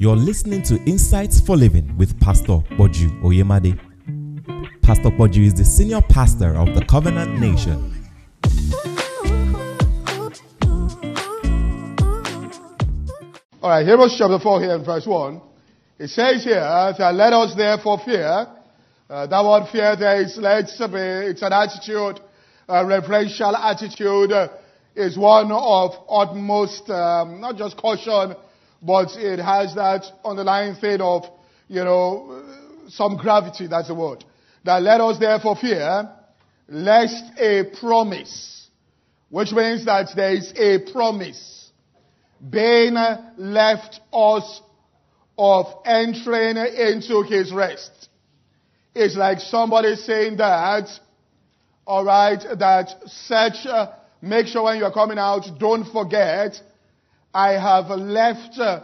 You're listening to Insights for Living with Pastor Poju Oyemade. Pastor Poju is the senior pastor of the Covenant Nation. All right, Hebrews chapter 4 here in verse 1. It says here that let us therefore fear. Uh, that word fear there is, let's be, it's an attitude, a reverential attitude, uh, is one of utmost, um, not just caution, but it has that underlying thing of, you know, some gravity, that's the word. That let us therefore fear, lest a promise, which means that there is a promise being left us of entering into his rest. It's like somebody saying that, alright, that such, uh, make sure when you're coming out, don't forget, I have left, uh,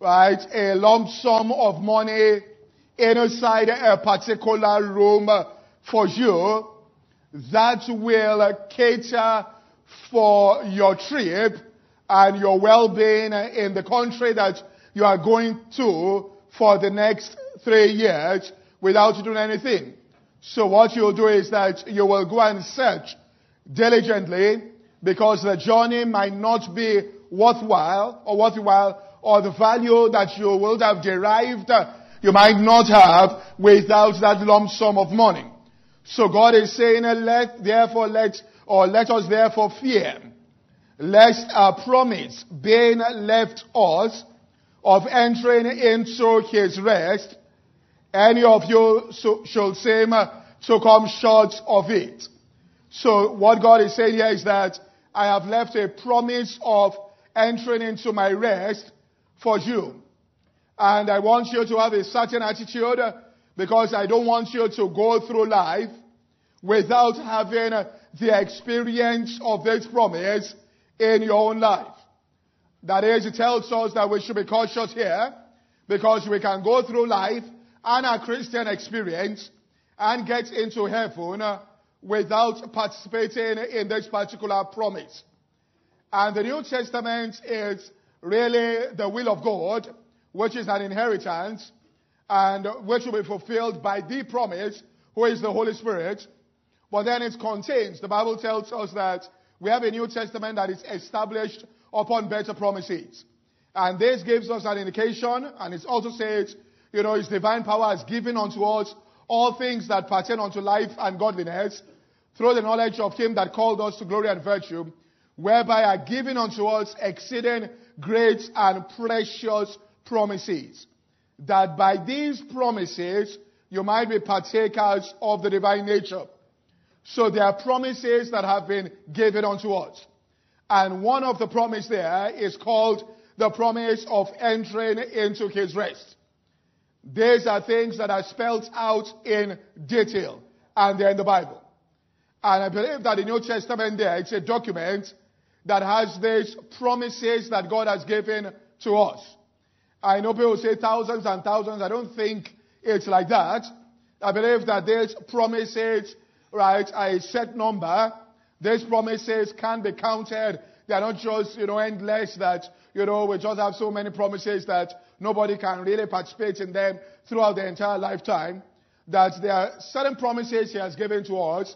right, a lump sum of money inside a particular room for you that will cater for your trip and your well-being in the country that you are going to for the next three years without doing anything. So what you'll do is that you will go and search diligently because the journey might not be worthwhile or worthwhile or the value that you would have derived uh, you might not have without that lump sum of money. So God is saying, let, therefore let, or let us therefore fear lest our promise being left us of entering into his rest, any of you shall seem uh, to come short of it. So what God is saying here is that I have left a promise of entering into my rest for you. And I want you to have a certain attitude because I don't want you to go through life without having the experience of this promise in your own life. That is, it tells us that we should be cautious here because we can go through life and a Christian experience and get into heaven without participating in this particular promise. And the New Testament is really the will of God, which is an inheritance and which will be fulfilled by the promise, who is the Holy Spirit. But then it contains, the Bible tells us that we have a New Testament that is established upon better promises. And this gives us an indication, and it also says, you know, His divine power has given unto us all things that pertain unto life and godliness through the knowledge of Him that called us to glory and virtue, whereby are given unto us exceeding great and precious promises. That by these promises you might be partakers of the divine nature. So there are promises that have been given unto us. And one of the promises there is called the promise of entering into his rest. These are things that are spelled out in detail and they're in the Bible. And I believe that the New Testament there, it's a document that has these promises that God has given to us. I know people say thousands and thousands. I don't think it's like that. I believe that these promises right, are a set number. These promises can be counted. They are not just, you know, endless that, you know, we just have so many promises that nobody can really participate in them throughout the entire lifetime. That there are certain promises He has given to us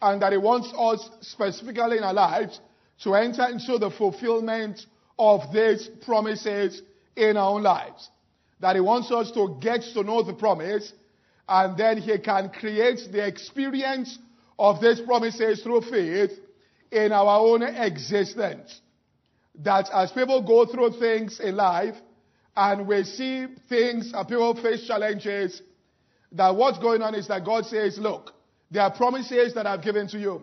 and that He wants us specifically in our lives to enter into the fulfillment of these promises in our own lives. That He wants us to get to know the promise and then he can create the experience of these promises through faith in our own existence. That as people go through things in life and we see things and people face challenges, that what's going on is that God says, look, there are promises that I've given to you.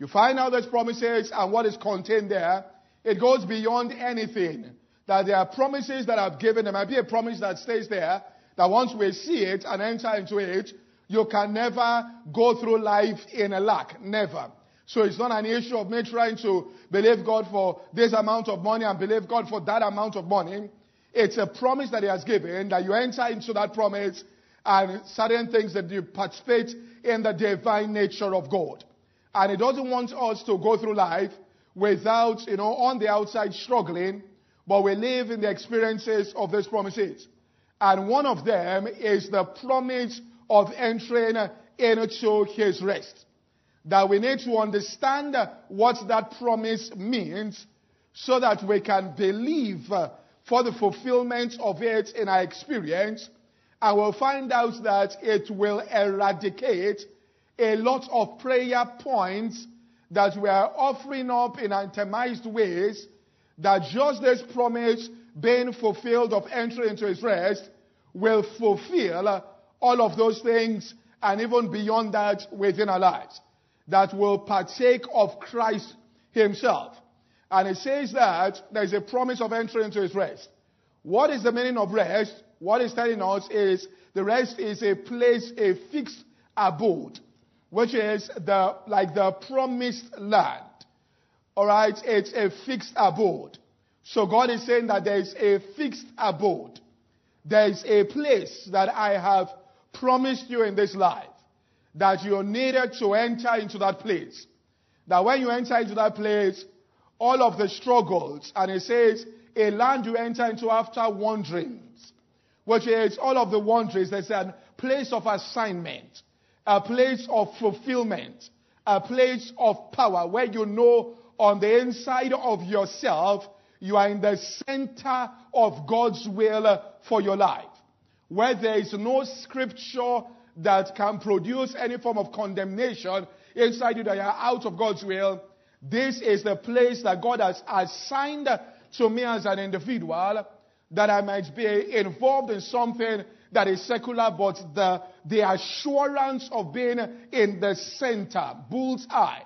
You find out those promises and what is contained there. It goes beyond anything. That there are promises that I've given. There might be a promise that stays there, that once we see it and enter into it, you can never go through life in a lack. Never. So it's not an issue of me trying to believe God for this amount of money and believe God for that amount of money. It's a promise that He has given that you enter into that promise and certain things that you participate in the divine nature of God. And He doesn't want us to go through life without, you know, on the outside struggling, but we live in the experiences of these promises. And one of them is the promise of entering into his rest. That we need to understand what that promise means so that we can believe for the fulfillment of it in our experience. And we'll find out that it will eradicate a lot of prayer points that we are offering up in itemized ways that just this promise being fulfilled of entry into his rest will fulfill all of those things and even beyond that within our lives that will partake of Christ himself. And it says that there's a promise of entry into his rest. What is the meaning of rest? What it's telling us is the rest is a place, a fixed abode, which is the, like the promised land. Alright, it's a fixed abode. So God is saying that there is a fixed abode. There is a place that I have promised you in this life that you're needed to enter into that place. That when you enter into that place, all of the struggles, and it says, a land you enter into after wanderings, which is all of the wanderings, there's a place of assignment, a place of fulfillment, a place of power where you know on the inside of yourself you are in the center of God's will for your life. Where there is no scripture that can produce any form of condemnation inside you that you are out of God's will, this is the place that God has assigned to me as an individual that I might be involved in something that is secular, but the, the assurance of being in the center, bull's eye.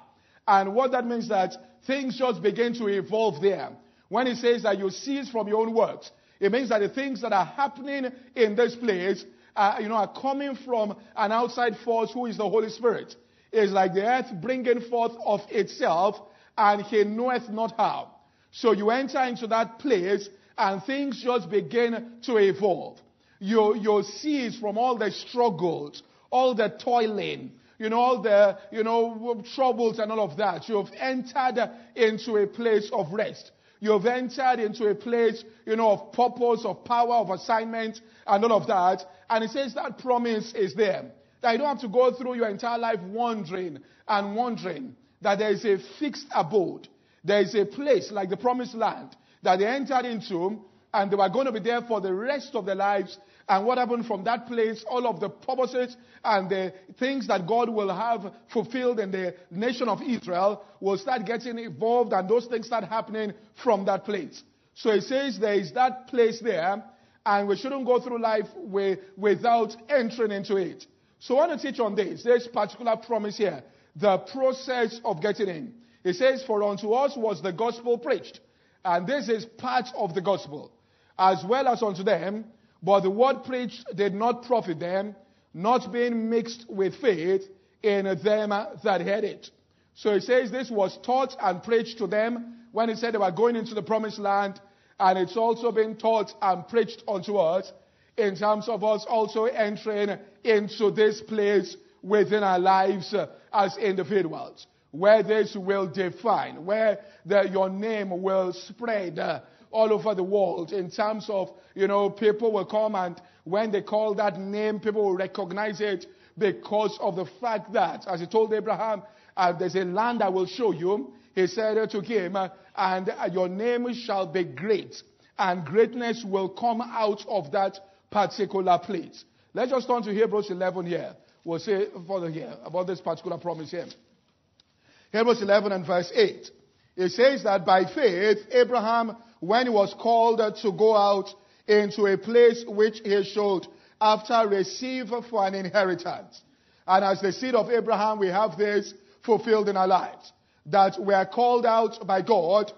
And what that means that things just begin to evolve there. When it says that you cease from your own works, it means that the things that are happening in this place, uh, you know, are coming from an outside force who is the Holy Spirit. It's like the earth bringing forth of itself, and he knoweth not how. So you enter into that place, and things just begin to evolve. You, you cease from all the struggles, all the toiling, you know, all the, you know, troubles and all of that. You've entered into a place of rest. You've entered into a place, you know, of purpose, of power, of assignment, and all of that. And it says that promise is there. That you don't have to go through your entire life wandering and wondering. That there is a fixed abode. There is a place like the promised land that they entered into, and they were going to be there for the rest of their lives and what happened from that place, all of the purposes and the things that God will have fulfilled in the nation of Israel will start getting involved and those things start happening from that place. So it says there is that place there and we shouldn't go through life with, without entering into it. So I want to teach on this. There's particular promise here. The process of getting in. It says, For unto us was the gospel preached. And this is part of the gospel. As well as unto them but the word preached did not profit them, not being mixed with faith in them that heard it. So he says this was taught and preached to them when he said they were going into the promised land, and it's also been taught and preached unto us in terms of us also entering into this place within our lives uh, as individuals, where this will define, where the, your name will spread uh, all over the world in terms of, you know, people will come and when they call that name, people will recognize it because of the fact that, as he told Abraham, uh, there's a land I will show you. He said to him, uh, and uh, your name shall be great, and greatness will come out of that particular place. Let's just turn to Hebrews 11 here. We'll say further here about this particular promise here. Hebrews 11 and verse 8. It says that by faith, Abraham when he was called to go out into a place which he should after receive for an inheritance. And as the seed of Abraham, we have this fulfilled in our lives. That we are called out by God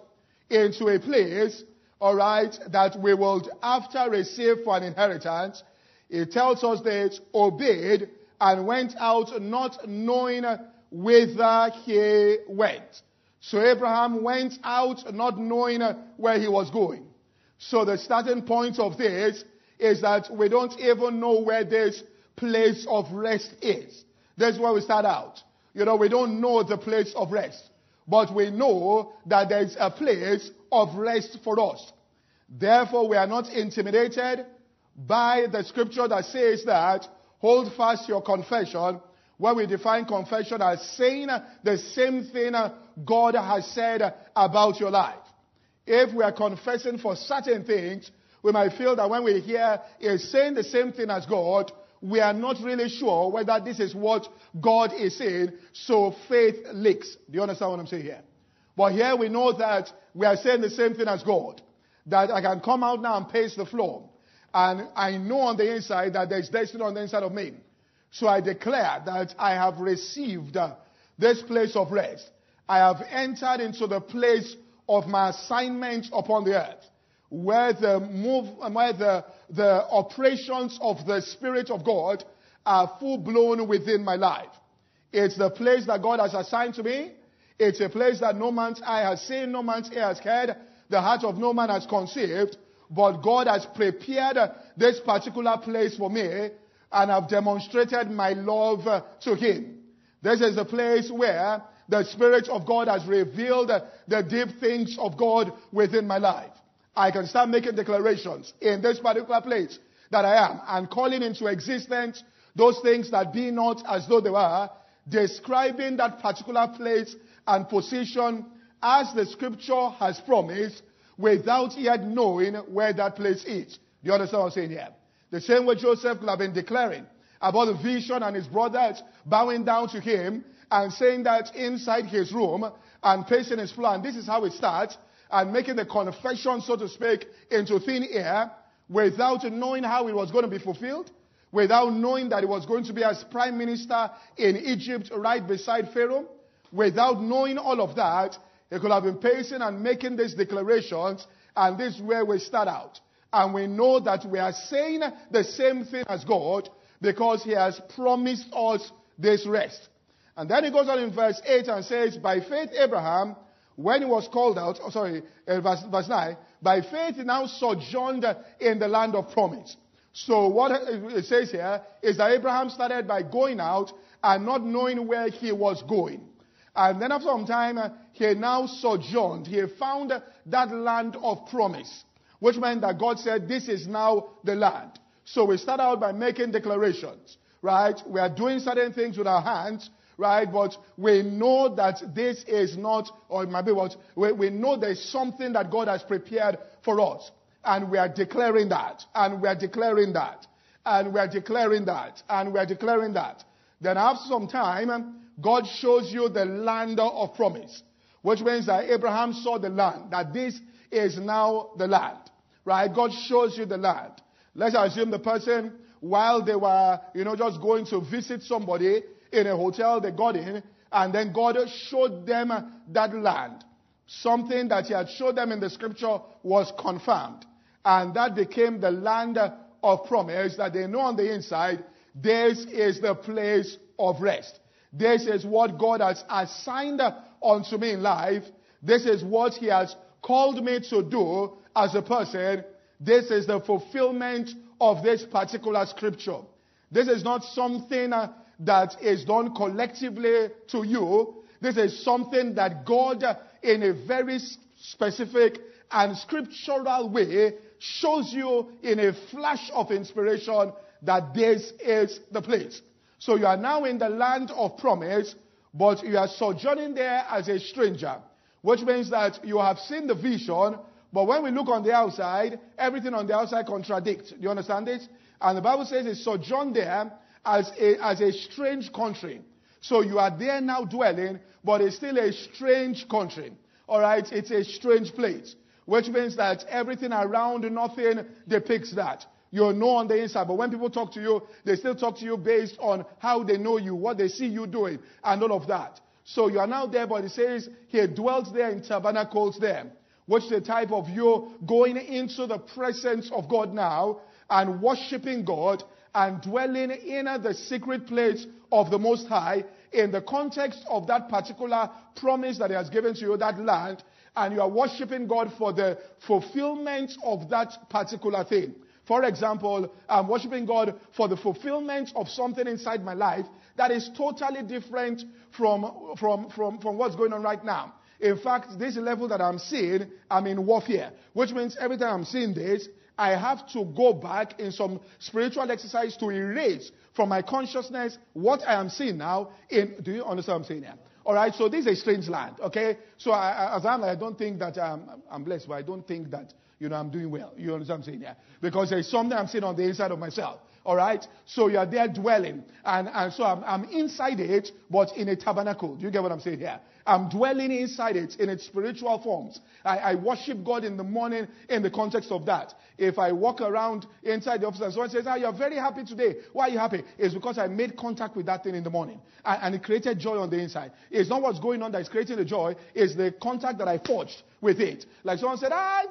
into a place, alright, that we will after receive for an inheritance. It tells us that obeyed and went out not knowing whither he went. So Abraham went out not knowing where he was going. So the starting point of this is that we don't even know where this place of rest is. That's where we start out. You know, we don't know the place of rest. But we know that there's a place of rest for us. Therefore, we are not intimidated by the scripture that says that hold fast your confession, where we define confession as saying the same thing God has said about your life. If we are confessing for certain things, we might feel that when we hear is saying the same thing as God, we are not really sure whether this is what God is saying, so faith leaks. Do you understand what I'm saying here? But here we know that we are saying the same thing as God. That I can come out now and pace the floor. And I know on the inside that there's destiny on the inside of me. So I declare that I have received uh, this place of rest. I have entered into the place of my assignment upon the earth, where the move, where the, the operations of the Spirit of God are full blown within my life. It's the place that God has assigned to me. It's a place that no man's eye has seen, no man's ear has heard, the heart of no man has conceived. But God has prepared this particular place for me and have demonstrated my love uh, to Him. This is the place where the Spirit of God has revealed the deep things of God within my life. I can start making declarations in this particular place that I am and calling into existence those things that be not as though they were, describing that particular place and position as the scripture has promised without yet knowing where that place is. Do you understand what I'm saying here? The same way Joseph could have been declaring about the vision and his brothers bowing down to him and saying that inside his room and pacing his plan. This is how it starts and making the confession, so to speak, into thin air without knowing how it was going to be fulfilled, without knowing that it was going to be as prime minister in Egypt right beside Pharaoh, without knowing all of that, he could have been pacing and making these declarations, and this is where we start out. And we know that we are saying the same thing as God because he has promised us this rest. And then he goes on in verse 8 and says, By faith, Abraham, when he was called out, oh, sorry, uh, verse, verse 9, by faith he now sojourned in the land of promise. So what it says here is that Abraham started by going out and not knowing where he was going. And then after some time, he now sojourned. He found that land of promise, which meant that God said, this is now the land. So we start out by making declarations, right? We are doing certain things with our hands, right? But we know that this is not, or it might be what, we, we know there's something that God has prepared for us. And we are declaring that, and we are declaring that, and we are declaring that, and we are declaring that. Then after some time, God shows you the land of promise, which means that Abraham saw the land, that this is now the land, right? God shows you the land. Let's assume the person, while they were, you know, just going to visit somebody, in a hotel they got in, and then God showed them that land. Something that He had showed them in the scripture was confirmed. And that became the land of promise that they know on the inside, this is the place of rest. This is what God has assigned unto me in life. This is what He has called me to do as a person. This is the fulfillment of this particular scripture. This is not something uh, that is done collectively to you. This is something that God, uh, in a very specific and scriptural way, shows you in a flash of inspiration that this is the place. So you are now in the land of promise, but you are sojourning there as a stranger, which means that you have seen the vision, but when we look on the outside, everything on the outside contradicts. Do you understand this? And the Bible says it's sojourn there as a, as a strange country. So you are there now dwelling, but it's still a strange country. All right? It's a strange place, which means that everything around nothing depicts that. You know on the inside, but when people talk to you, they still talk to you based on how they know you, what they see you doing, and all of that. So you are now there, but it says he dwells there in tabernacles there, is the type of you going into the presence of God now and worshiping God and dwelling in the secret place of the Most High in the context of that particular promise that He has given to you, that land, and you are worshiping God for the fulfillment of that particular thing. For example, I'm worshiping God for the fulfillment of something inside my life that is totally different from, from, from, from what's going on right now. In fact, this level that I'm seeing, I'm in warfare, which means every time I'm seeing this, I have to go back in some spiritual exercise to erase from my consciousness what I am seeing now. In, do you understand what I'm saying here? All right, so this is a strange land, okay? So I, as I'm, I don't think that I'm, I'm blessed, but I don't think that, you know, I'm doing well. You understand what I'm saying here? Because there's something I'm seeing on the inside of myself. All right? So you are there dwelling. And, and so I'm, I'm inside it, but in a tabernacle. Do you get what I'm saying here? I'm dwelling inside it in its spiritual forms. I, I, worship God in the morning in the context of that. If I walk around inside the office and someone says, Ah, you're very happy today. Why are you happy? It's because I made contact with that thing in the morning. And, and it created joy on the inside. It's not what's going on that is creating the joy, it's the contact that I forged with it. Like someone said, Ah,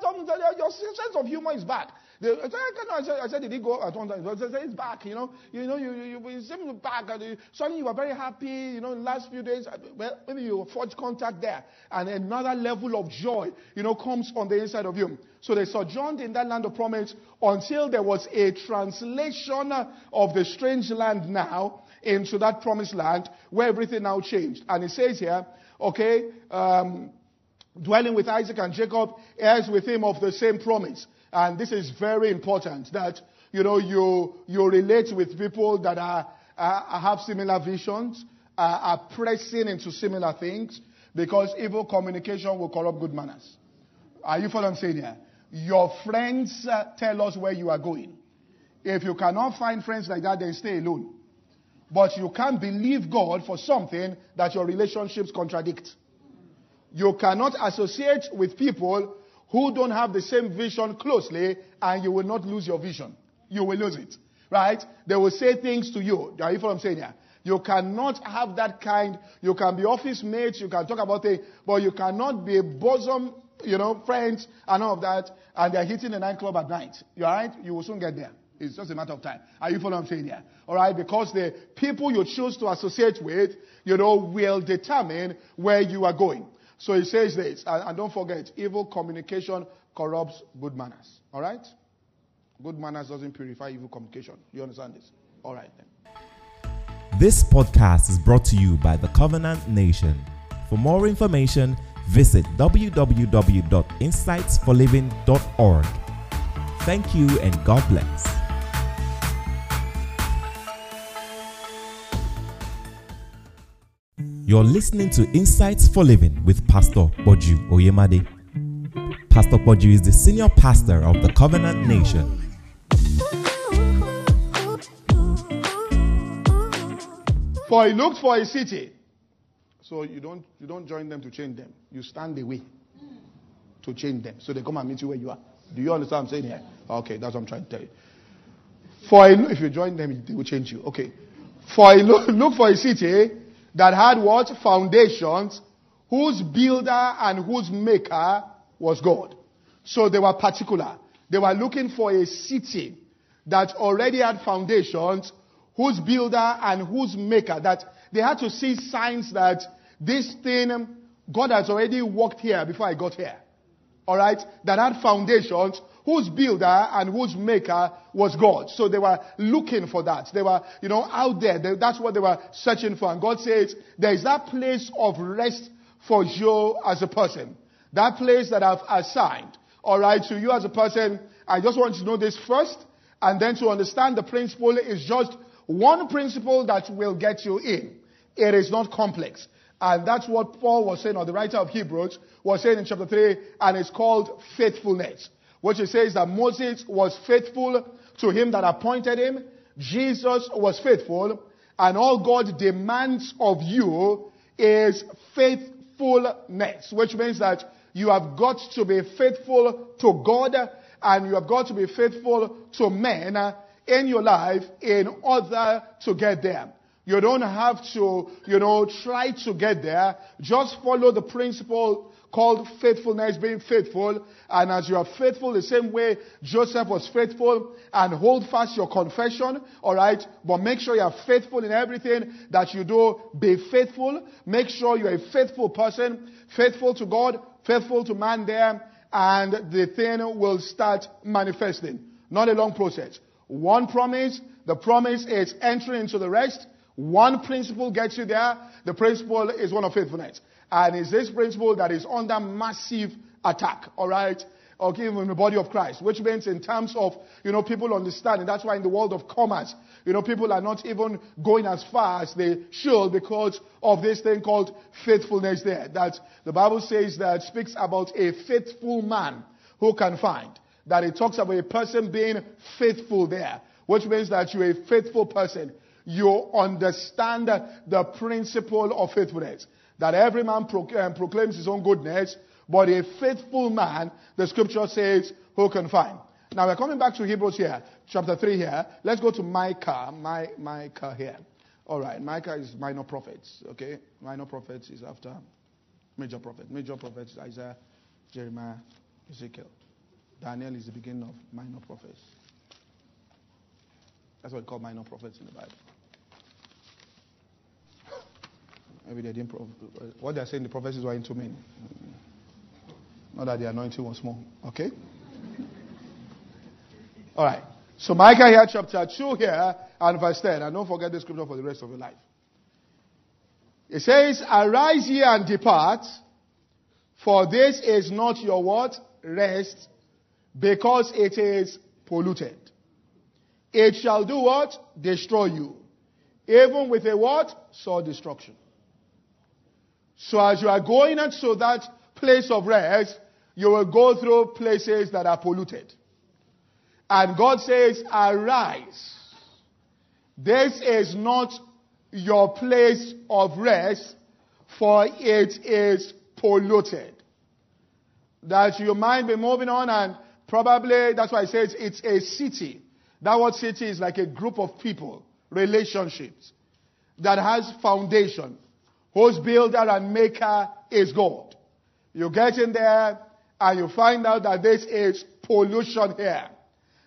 your sense of humor is back. The, I, said, I said, did he go at one time? I said, back, you know. You know, you, you, you seem back. And suddenly you were very happy, you know, last few days. Well, maybe you forged contact there. And another level of joy, you know, comes on the inside of you. So they sojourned in that land of promise until there was a translation of the strange land now into that promised land where everything now changed. And it says here, okay, um, dwelling with Isaac and Jacob, heirs with him of the same promise. And this is very important that, you know, you, you relate with people that are, are have similar visions, are, are pressing into similar things, because evil communication will corrupt good manners. Are you following saying here? Your friends uh, tell us where you are going. If you cannot find friends like that, then stay alone. But you can't believe God for something that your relationships contradict. You cannot associate with people who don't have the same vision closely, and you will not lose your vision. You will lose it. Right? They will say things to you. Are you what I'm saying here? You cannot have that kind. You can be office mates, you can talk about things, but you cannot be bosom, you know, friends and all of that, and they're hitting the nightclub at night. You alright? You will soon get there. It's just a matter of time. Are you following what I'm saying here? Alright? Because the people you choose to associate with, you know, will determine where you are going. So he says this, and, don't forget, evil communication corrupts good manners. All right? Good manners doesn't purify evil communication. You understand this? All right then. This podcast is brought to you by the Covenant Nation. For more information, visit www.insightsforliving.org. Thank you and God bless. You're listening to Insights for Living with Pastor Poju Oyemade. Pastor Poju is the senior pastor of the Covenant Nation. For he looked for a city. So you don't, you don't join them to change them. You stand away to change them. So they come and meet you where you are. Do you understand what I'm saying here? Okay, that's what I'm trying to tell you. For if you join them, they will change you. Okay. For I look, look for a city that had what? Foundations, whose builder and whose maker was God. So they were particular. They were looking for a city that already had foundations, whose builder and whose maker, that they had to see signs that this thing, God has already worked here before I got here. Alright? That had foundations, whose builder and whose maker was God. So they were looking for that. They were, you know, out there. They, that's what they were searching for. And God says, there is that place of rest for you as a person. That place that I've assigned. Alright, to you as a person, I just want you to know this first. And then to understand the principle is just one principle that will get you in. It is not complex. And that's what Paul was saying, or the writer of Hebrews was saying in chapter 3, and it's called faithfulness which he says that Moses was faithful to him that appointed him. Jesus was faithful. And all God demands of you is faithfulness, which means that you have got to be faithful to God and you have got to be faithful to men in your life in order to get there. You don't have to, you know, try to get there. Just follow the principle called faithfulness, being faithful. And as you are faithful, the same way Joseph was faithful, and hold fast your confession, alright? But make sure you are faithful in everything that you do. Be faithful. Make sure you're a faithful person, faithful to God, faithful to man there, and the thing will start manifesting. Not a long process. One promise, the promise is entering into the rest. One principle gets you there. The principle is one of faithfulness. And it's this principle that is under massive attack, all right? Okay, in the body of Christ, which means in terms of, you know, people understanding. That's why in the world of commerce, you know, people are not even going as far as they should because of this thing called faithfulness there. That the Bible says that speaks about a faithful man who can find. That it talks about a person being faithful there, which means that you're a faithful person. You understand the principle of faithfulness. That every man um, proclaims his own goodness, but a faithful man, the scripture says, who can find? Now we're coming back to Hebrews here, chapter 3 here. Let's go to Micah. My, Micah here. All right, Micah is minor prophets, okay? Minor prophets is after major prophet. Major prophets, is Isaiah, Jeremiah, Ezekiel. Daniel is the beginning of minor prophets. That's what we call minor prophets in the Bible. Maybe they didn't. what they're saying, the prophecies were into many. Not that the anointing was small. Okay? All right. So Micah here, chapter 2 here, and verse 10. And don't forget the scripture for the rest of your life. It says, Arise ye and depart, for this is not your what? Rest, because it is polluted. It shall do what? Destroy you. Even with a what? Soul destruction. So as you are going into that place of rest, you will go through places that are polluted. And God says, arise. This is not your place of rest, for it is polluted. That you might be moving on and probably, that's why it says it's a city. That word city is like a group of people, relationships, that has foundation, whose builder and maker is God. You get in there, and you find out that this is pollution here.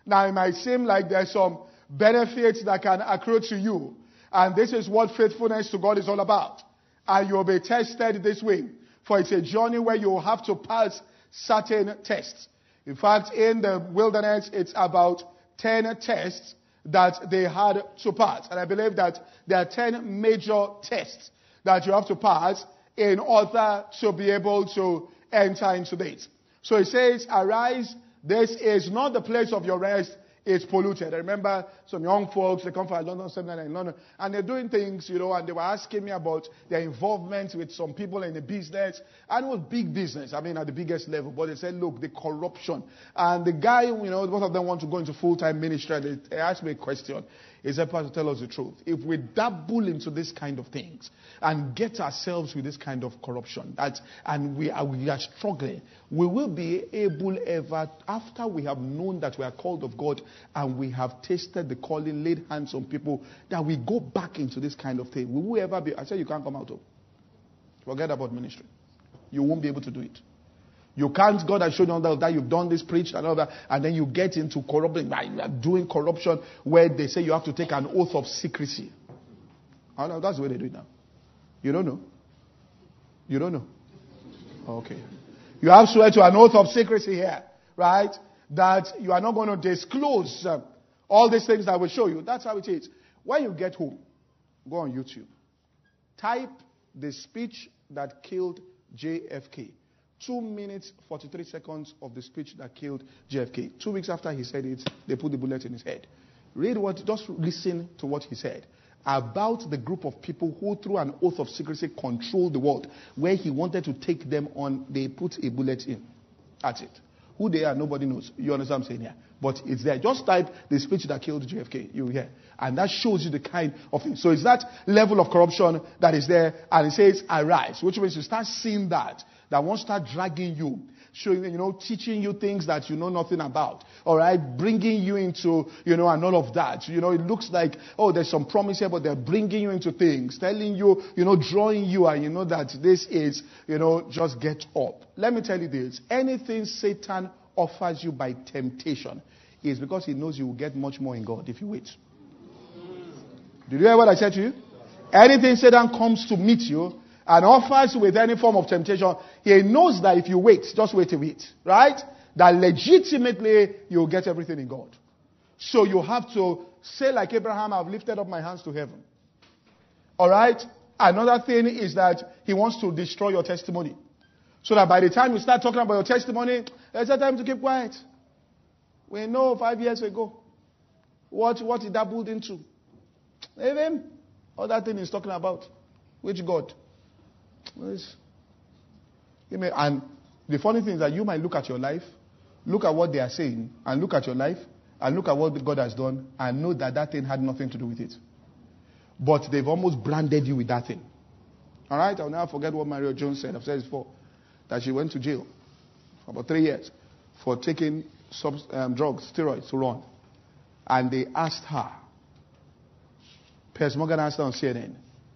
Now, it might seem like there's some benefits that can accrue to you. And this is what faithfulness to God is all about. And you'll be tested this way. For it's a journey where you'll have to pass certain tests. In fact, in the wilderness, it's about 10 tests that they had to pass. And I believe that there are 10 major tests that you have to pass in order to be able to enter into this. So it says, Arise, this is not the place of your rest, it's polluted. I remember some young folks, they come from London seminar in London, and they're doing things, you know, and they were asking me about their involvement with some people in the business, and it was big business, I mean, at the biggest level. But they said, look, the corruption. And the guy, you know, both of them want to go into full time ministry, they asked me a question. He said, to tell us the truth. If we dabble into this kind of things and get ourselves with this kind of corruption, that, and we are, we are struggling, we will be able ever, after we have known that we are called of God and we have tasted the calling, laid hands on people, that we go back into this kind of thing. We will ever be? I said, you can't come out of. Forget about ministry. You won't be able to do it. You can't, God has shown you all that you've done this, preached and all that, and then you get into corrupting, doing corruption where they say you have to take an oath of secrecy. No, that's the way they do it now. You don't know? You don't know? Okay. You have swear to an oath of secrecy here, right? That you are not going to disclose uh, all these things that will show you. That's how it is. When you get home, go on YouTube. Type the speech that killed JFK. Two minutes, 43 seconds of the speech that killed JFK. Two weeks after he said it, they put the bullet in his head. Read what, just listen to what he said about the group of people who, through an oath of secrecy, controlled the world. Where he wanted to take them on, they put a bullet in. That's it. Who they are, nobody knows. You understand what I'm saying here? But it's there. Just type the speech that killed JFK. You hear. And that shows you the kind of thing. So it's that level of corruption that is there. And it says, arise. Which means you start seeing that that won't start dragging you, showing, you know, teaching you things that you know nothing about. All right, bringing you into, you know, and all of that. You know, it looks like, oh, there's some promise here, but they're bringing you into things, telling you, you know, drawing you, and you know that this is, you know, just get up. Let me tell you this: anything Satan offers you by temptation is because he knows you will get much more in God if you wait. Did you hear what I said to you? Anything Satan comes to meet you and offers with any form of temptation, he knows that if you wait, just wait a bit, right? That legitimately you'll get everything in God. So you have to say, like Abraham, I've lifted up my hands to heaven. All right? Another thing is that he wants to destroy your testimony. So that by the time you start talking about your testimony, there's a time to keep quiet. We know five years ago what, what he dabbled into. Even that thing he's talking about. Which God? And the funny thing is that you might look at your life, look at what they are saying, and look at your life, and look at what God has done, and know that that thing had nothing to do with it. But they've almost branded you with that thing. All right? I'll never forget what Marion Jones said. I've said this before. That she went to jail for about three years for taking um, drugs, steroids to run. And they asked her, Piers Morgan asked her on CNN,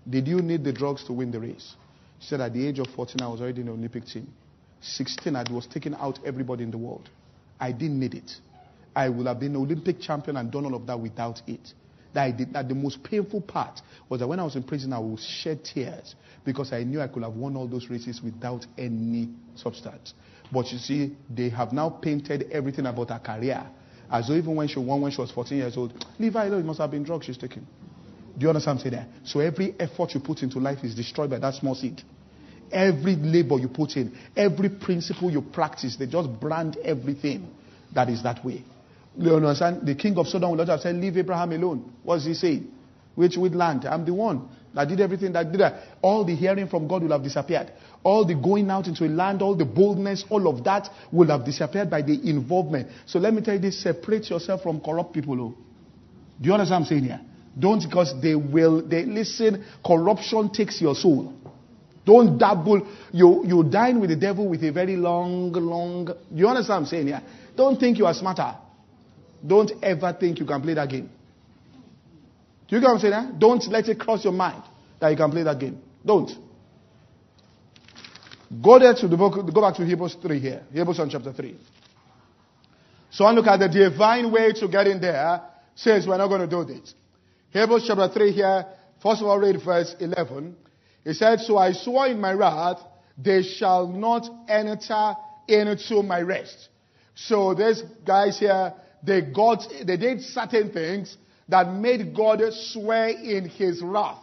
Did you need the drugs to win the race? She said, At the age of 14, I was already in the Olympic team. 16, I was taking out everybody in the world. I didn't need it. I would have been Olympic champion and done all of that without it that I did that the most painful part was that when I was in prison, I would shed tears because I knew I could have won all those races without any substance. But you see, they have now painted everything about her career as though even when she won when she was 14 years old, leave her alone, it must have been drugs she's taking. Do you understand what I'm saying there? So every effort you put into life is destroyed by that small seed. Every labor you put in, every principle you practice, they just brand everything that is that way. You understand? The king of Sodom would not have said, Leave Abraham alone. What's he saying? Which with land? I'm the one that did everything that did that. All the hearing from God will have disappeared. All the going out into a land, all the boldness, all of that will have disappeared by the involvement. So let me tell you this separate yourself from corrupt people. Oh. Do you understand what I'm saying here? Don't because they will, they listen, corruption takes your soul. Don't dabble. You, you dine with the devil with a very long, long. You understand what I'm saying here? Don't think you are smarter. Don't ever think you can play that game. Do you get what I'm saying? Don't let it cross your mind that you can play that game. Don't. Go there to the book, go back to Hebrews 3 here. Hebrews on chapter 3. So I look at the divine way to get in there. Says we're not going to do this. Hebrews chapter 3 here. First of all, read verse 11. He said, So I swore in my wrath, they shall not enter into my rest. So these guys here, they got, they did certain things that made God swear in his wrath,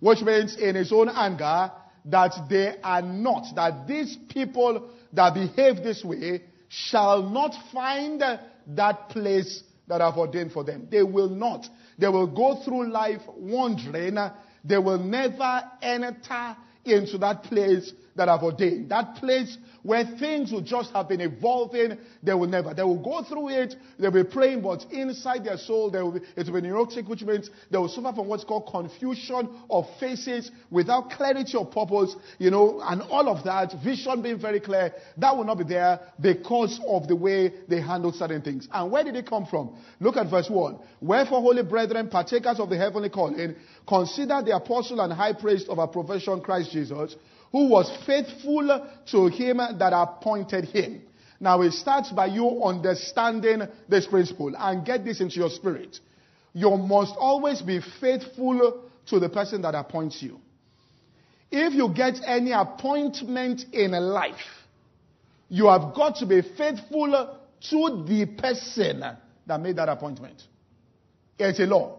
which means in his own anger that they are not, that these people that behave this way shall not find that place that I've ordained for them. They will not. They will go through life wandering. They will never enter into that place that I've ordained. That place where things will just have been evolving, they will never. They will go through it, they'll be praying, but inside their soul, they will be, it will be neurotic, which means they will suffer from what's called confusion of faces without clarity of purpose, you know, and all of that, vision being very clear, that will not be there because of the way they handle certain things. And where did it come from? Look at verse 1. Wherefore, holy brethren, partakers of the heavenly calling, consider the apostle and high priest of our profession, Christ Jesus, who was faithful to him that appointed him. Now it starts by you understanding this principle and get this into your spirit. You must always be faithful to the person that appoints you. If you get any appointment in life, you have got to be faithful to the person that made that appointment. It's a law.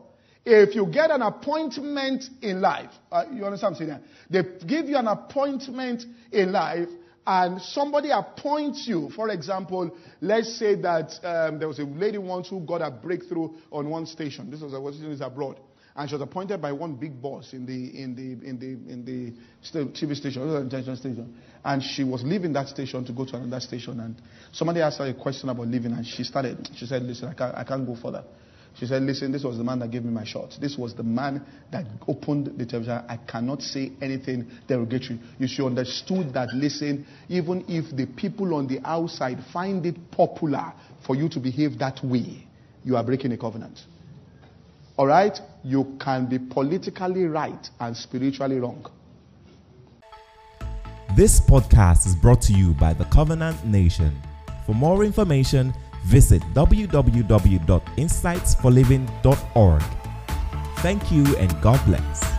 If you get an appointment in life, uh, you understand what I'm saying? They give you an appointment in life, and somebody appoints you. For example, let's say that um, there was a lady once who got a breakthrough on one station. This was a was abroad, and she was appointed by one big boss in the in the in the in the TV station, television station, and she was leaving that station to go to another station. And somebody asked her a question about leaving, and she started. She said, "Listen, I can't, I can't go further." She said, Listen, this was the man that gave me my shot. This was the man that opened the television. I cannot say anything derogatory. You should understood that, listen, even if the people on the outside find it popular for you to behave that way, you are breaking a covenant. All right? You can be politically right and spiritually wrong. This podcast is brought to you by the Covenant Nation. For more information, visit www.insightsforliving.org. Thank you and God bless.